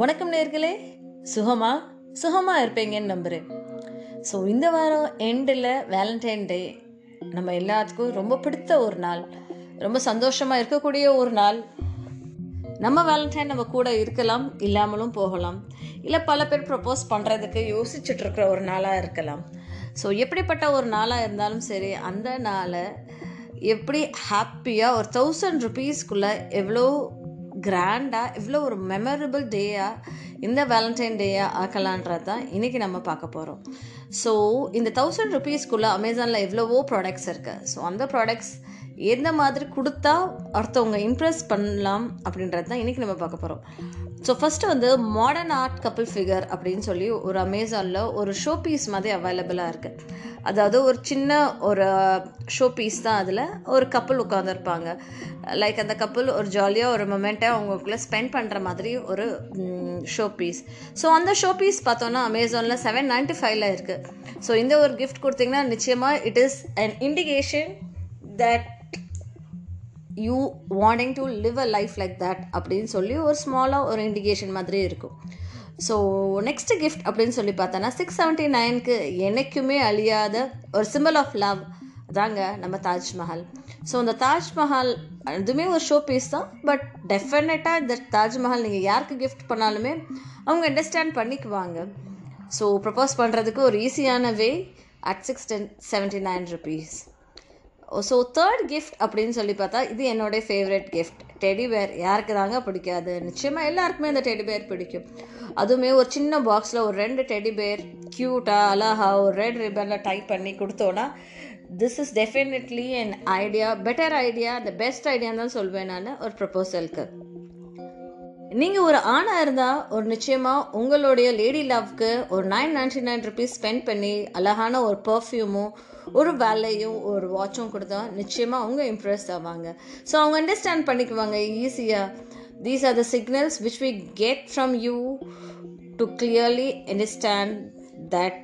வணக்கம் நேர்களே. சுகமா? சுகமாக இருப்பீங்கன்னு நம்புகிறேன் ஸோ இந்த வாரம் எண்டில் வேலண்டைன் டே நம்ம எல்லாத்துக்கும் ரொம்ப பிடித்த ஒரு நாள். ரொம்ப சந்தோஷமாக இருக்கக்கூடிய ஒரு நாள். நம்ம வேலண்டைன் நம்ம கூட இருக்கலாம் இல்லாமலும் போகலாம். இல்லை பல பேர் ப்ரப்போஸ் பண்ணுறதுக்கு யோசிச்சுட்டு இருக்கிற ஒரு நாளாக இருக்கலாம். ஸோ எப்படிப்பட்ட ஒரு நாளாக இருந்தாலும் சரி அந்த நாளை எப்படி ஹாப்பியாக ஒரு தௌசண்ட் ருபீஸ்க்குள்ளே எவ்வளோ கிராண்டாக இவ்வளோ ஒரு மெமரபிள் டேயாக இந்த வேலண்டைன் டேயாக ஆக்கலான்றது தான் இன்றைக்கி நம்ம பார்க்க போகிறோம் ஸோ இந்த தௌசண்ட் ருபீஸ்க்குள்ளே அமேசானில் எவ்வளவோ ப்ராடக்ட்ஸ் இருக்குது ஸோ அந்த ப்ராடக்ட்ஸ் எந்த மாதிரி கொடுத்தா அடுத்தவங்க இம்ப்ரெஸ் பண்ணலாம் அப்படின்றது தான் இன்றைக்கி நம்ம பார்க்க போகிறோம் ஸோ ஃபஸ்ட்டு வந்து மாடர்ன் ஆர்ட் கப்பிள் ஃபிகர் அப்படின்னு சொல்லி ஒரு அமேசானில் ஒரு ஷோ பீஸ் மாதிரி அவைலபிளாக இருக்குது அதாவது ஒரு சின்ன ஒரு ஷோ பீஸ் தான் அதில் ஒரு கப்பல் உட்காந்துருப்பாங்க லைக் அந்த கப்பல் ஒரு ஜாலியாக ஒரு மொமெண்ட்டை அவங்களுக்குள்ளே ஸ்பெண்ட் பண்ணுற மாதிரி ஒரு ஷோ பீஸ் ஸோ அந்த ஷோ பீஸ் பார்த்தோன்னா அமேசானில் செவன் நைன்ட்டி ஃபைவ்ல இருக்குது ஸோ இந்த ஒரு கிஃப்ட் கொடுத்தீங்கன்னா நிச்சயமாக it is an indication that you wanting to live a life like that அப்படின்னு சொல்லி ஒரு ஸ்மாலாக ஒரு இண்டிகேஷன் மாதிரி இருக்கும். ஸோ நெக்ஸ்ட் கிஃப்ட் அப்படின்னு சொல்லி பார்த்தோன்னா சிக்ஸ் செவன்ட்டி நைனுக்கு என்றைக்குமே அழியாத ஒரு சிம்பிள் ஆஃப் லவ் தாங்க நம்ம தாஜ்மஹால் ஸோ இந்த தாஜ்மஹால் அதுவுமே ஒரு ஷோ பீஸ் தான் பட் டெஃபினட்டாக இந்த தாஜ்மஹால் நீங்கள் யாருக்கு கிஃப்ட் பண்ணாலுமே அவங்க அண்டர்ஸ்டாண்ட் பண்ணிக்குவாங்க. ஸோ ப்ரப்போஸ் பண்ணுறதுக்கு ஒரு ஈஸியான way at six ten seventy nine rupees so third gift அப்படின்னு சொல்லி பார்த்தா இது என்னோடய ஃபேவரட் கிஃப்ட் டெடி பேர் யாருக்கு தாங்க பிடிக்காது? நிச்சயமாக எல்லாருக்குமே இந்த டெடி பேர் பிடிக்கும். அதுவுமே ஒரு சின்ன பாக்ஸில் ஒரு ரெண்டு டெடி பேர் க்யூட்டாக அழகா ஒரு ரெட் ரிப்பனில் டைப் பண்ணி கொடுத்தோன்னா this is definitely an idea better idea the best ஐடியான்னு தான் சொல்வேன் நான் ஒரு ப்ரப்போசலுக்கு நீங்கள் ஒரு ஆணாக இருந்தால் ஒரு நிச்சயமாக உங்களுடைய லேடி லவ்க்கு ஒரு nine ninety nine rupees spend பண்ணி அழகான ஒரு பர்ஃப்யூமும் ஒரு வேலையும் ஒரு வாட்சும் கொடுத்தா நிச்சயமாக அவங்க இம்ப்ரெஸ் ஆவாங்க. ஸோ அவங்க அண்டர்ஸ்டாண்ட் பண்ணிக்குவாங்க ஈஸியாக these are the signals which we get from you to clearly understand that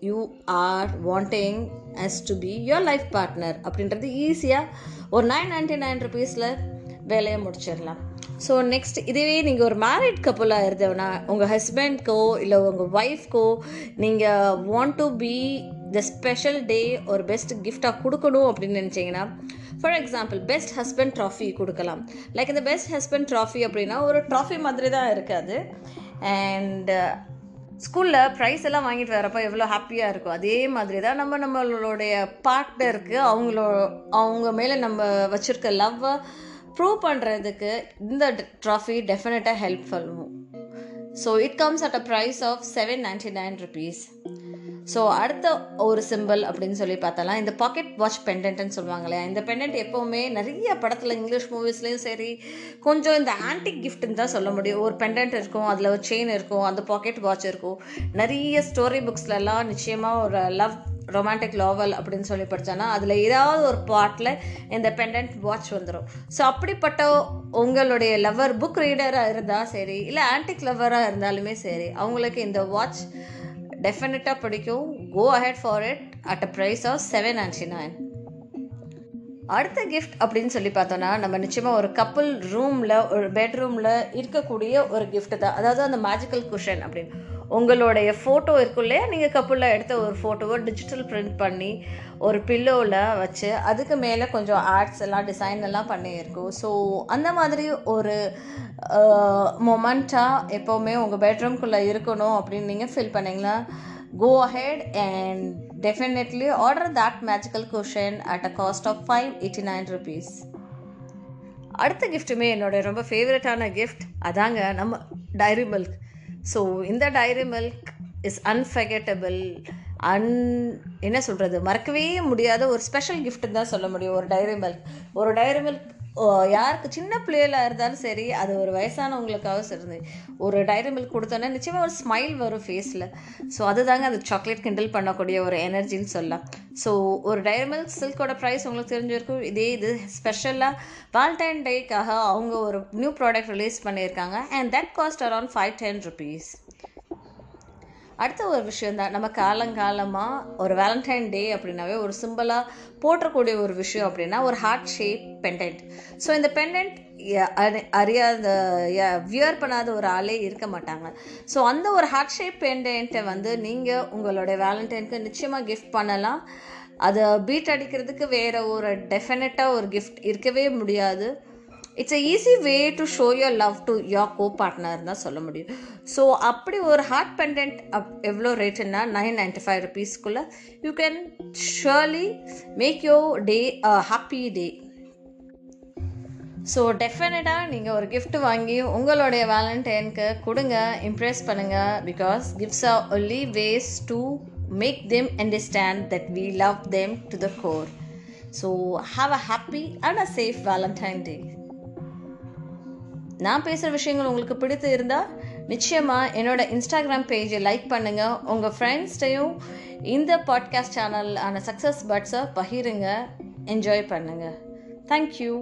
you are wanting us to be your life partner அப்படின்றது ஈஸியாக ஒரு நைன் நைன்டி நைன் ருபீஸில் வேலையை முடிச்சிடலாம். ஸோ நெக்ஸ்ட் இதுவே நீங்கள் ஒரு மேரிட் கப்புலாக இருந்தோன்னா உங்கள் ஹஸ்பண்ட்க்கோ இல்லை உங்கள் ஒய்ஃப்க்கோ நீங்கள் want to be the special day ஒரு பெஸ்ட் கிஃப்டாக கொடுக்கணும் அப்படின்னு நினச்சிங்கன்னா for example best husband trophy கொடுக்கலாம். லைக் இந்த பெஸ்ட் ஹஸ்பண்ட் ட்ராஃபி அப்படின்னா ஒரு ட்ராஃபி மாதிரி தான் இருக்காது அண்ட் ஸ்கூலில் uh, ப்ரைஸ் எல்லாம் வாங்கிட்டு வரப்போ எவ்வளோ ஹாப்பியாக இருக்கும் அதே மாதிரி தான் நம்ம நம்மளுடைய பார்ட்னருக்கு அவங்களோ அவங்க மேலே நம்ம வச்சுருக்க லவ்வை ப்ரூவ் பண்ணுறதுக்கு இந்த ட்ராஃபி டெஃபினட்டாக ஹெல்ப் பண்ணுவோம் so it comes at a price of seven ninety nine rupees so அடுத்த ஒரு சிம்பிள் அப்படின்னு சொல்லி பார்த்தலாம் இந்த பாக்கெட் வாட்ச் பெண்டன்ட்னு சொல்லுவாங்களே இந்த பெண்டன்ட் எப்போவுமே நிறைய படத்தில் இங்கிலீஷ் மூவிஸ்லேயும் சரி கொஞ்சம் இந்த ஆன்டிக் கிஃப்ட்னு தான் சொல்ல முடியும். ஒரு பெண்டன்ட் இருக்கும் அதில் ஒரு செயின் இருக்கும் அந்த பாக்கெட் வாட்ச் இருக்கும். நிறைய ஸ்டோரி புக்ஸ்லலாம் நிச்சயமாக ஒரு லவ் ரொமான்டிக் லாவல் அப்படின்னு சொல்லி படித்தோன்னா அதில் ஏதாவது ஒரு பாட்டில் இந்த பெண்டன்ட் வாட்ச் வந்துடும் ஸோ அப்படிப்பட்ட உங்களுடைய லவர் புக் ரீடராக இருந்தால் சரி இல்லை ஆன்டிக் லவராக இருந்தாலுமே சரி அவங்களுக்கு இந்த வாட்ச் டெஃபினட்டாக பிடிக்கும். Go ahead for it at a price of seven ninety nine அடுத்த கிஃப்ட் அப்படின்னு சொல்லி பார்த்தோன்னா நம்ம நிச்சயமாக ஒரு கப்புள் ரூமில் ஒரு பெட்ரூமில் இருக்கக்கூடிய ஒரு கிஃப்ட் தான். அதாவது அந்த மேஜிக்கல் குஷன் அப்படின்னு. உங்களுடைய ஃபோட்டோ இருக்கும் இல்லையா நீங்கள் கப்பலில் எடுத்த ஒரு ஃபோட்டோவை டிஜிட்டல் பிரிண்ட் பண்ணி ஒரு பில்லோவில் வச்சு அதுக்கு மேலே கொஞ்சம் ஆர்ட்ஸ் எல்லாம் டிசைன் எல்லாம் பண்ணியிருக்கோம். ஸோ அந்த மாதிரி ஒரு மொமெண்ட்டாக எப்போவுமே உங்கள் பெட்ரூம்குள்ளே இருக்கணும் அப்படின்னு நீங்கள் ஃபீல் பண்ணிங்களா go ahead and definitely order that magical cushion at a cost of five eighty nine rupees அடுத்த கிஃப்ட்டுமே என்னோட ரொம்ப ஃபேவரட்டான கிஃப்ட் அதாங்க நம்ம டைரி மில்க் ஸோ இந்த Dairy Milk is unforgettable an என்ன சொல்கிறது மறக்கவே முடியாத ஒரு ஸ்பெஷல் கிஃப்ட்டுன்னு தான் சொல்ல முடியும். ஒரு டைரி மில்க் ஒரு டைரி மில்க் யாருக்கு சின்ன பிள்ளைகளாக இருந்தாலும் சரி அது ஒரு வயசானவங்களுக்காக சரி ஒரு டைரி மில்க் கொடுத்தோன்னா நிச்சயமாக ஒரு ஸ்மைல் வரும் ஃபேஸில் ஸோ அதுதாங்க அந்த சாக்லேட் கிண்டில் பண்ணக்கூடிய ஒரு எனர்ஜின்னு சொல்லலாம். ஸோ ஒரு டைரி மில்க் சில்கோட ப்ரைஸ் உங்களுக்கு தெரிஞ்சிருக்கும். இதே இது ஸ்பெஷலாக வால்டைன் டேக்காக அவங்க ஒரு நியூ ப்ராடக்ட் ரிலீஸ் பண்ணியிருக்காங்க. And that cost around five ten rupees அடுத்த ஒரு விஷயந்தான் நம்ம காலங்காலமாக ஒரு வேலண்டைன் டே அப்படின்னாவே ஒரு சிம்பிளாக போட்டக்கூடிய ஒரு விஷயம் அப்படின்னா ஒரு ஹார்ட் ஷேப் பெண்டன்ட் ஸோ இந்த பெண்டன்ட் அறியாத வியர் பண்ணாத ஒரு ஆளே இருக்க மாட்டாங்க. ஸோ அந்த ஒரு ஹார்ட் ஷேப் பெண்டன்ட்டை வந்து நீங்கள் உங்களுடைய வேலண்டைனுக்கு நிச்சயமாக கிஃப்ட் பண்ணலாம். அதை பீட் அடிக்கிறதுக்கு வேறு ஒரு டெஃபினட்டாக ஒரு கிஃப்ட் இருக்கவே முடியாது. It's a easy way to show your love to your co partner தான் சொல்ல முடியும். ஸோ அப்படி ஒரு ஹார்ட் பெண்டன்ட் அப் எவ்வளோ ரேட்டுன்னா nine ninety five ருபீஸ்க்குள்ளே you can surely make your day a happy day so டெஃபினட்டாக நீங்கள் ஒரு gift வாங்கி உங்களுடைய வேலண்டைனுக்கு கொடுங்க இம்ப்ரெஸ் பண்ணுங்கள் because gifts are only ways to make them understand that we love them to the core so have a happy and a safe valentine day நான் பேசுகிற விஷயங்கள் உங்களுக்கு பிடித்து இருந்தால் நிச்சயமாக என்னோட இன்ஸ்டாகிராம் பேஜை லைக் பண்ணுங்கள் உங்கள் ஃப்ரெண்ட்ஸ்டையும் இந்த பாட்காஸ்ட் சேனல் ஆன சக்ஸஸ் பட்ஸை பகிருங்க என்ஜாய் பண்ணுங்கள் தேங்க்யூ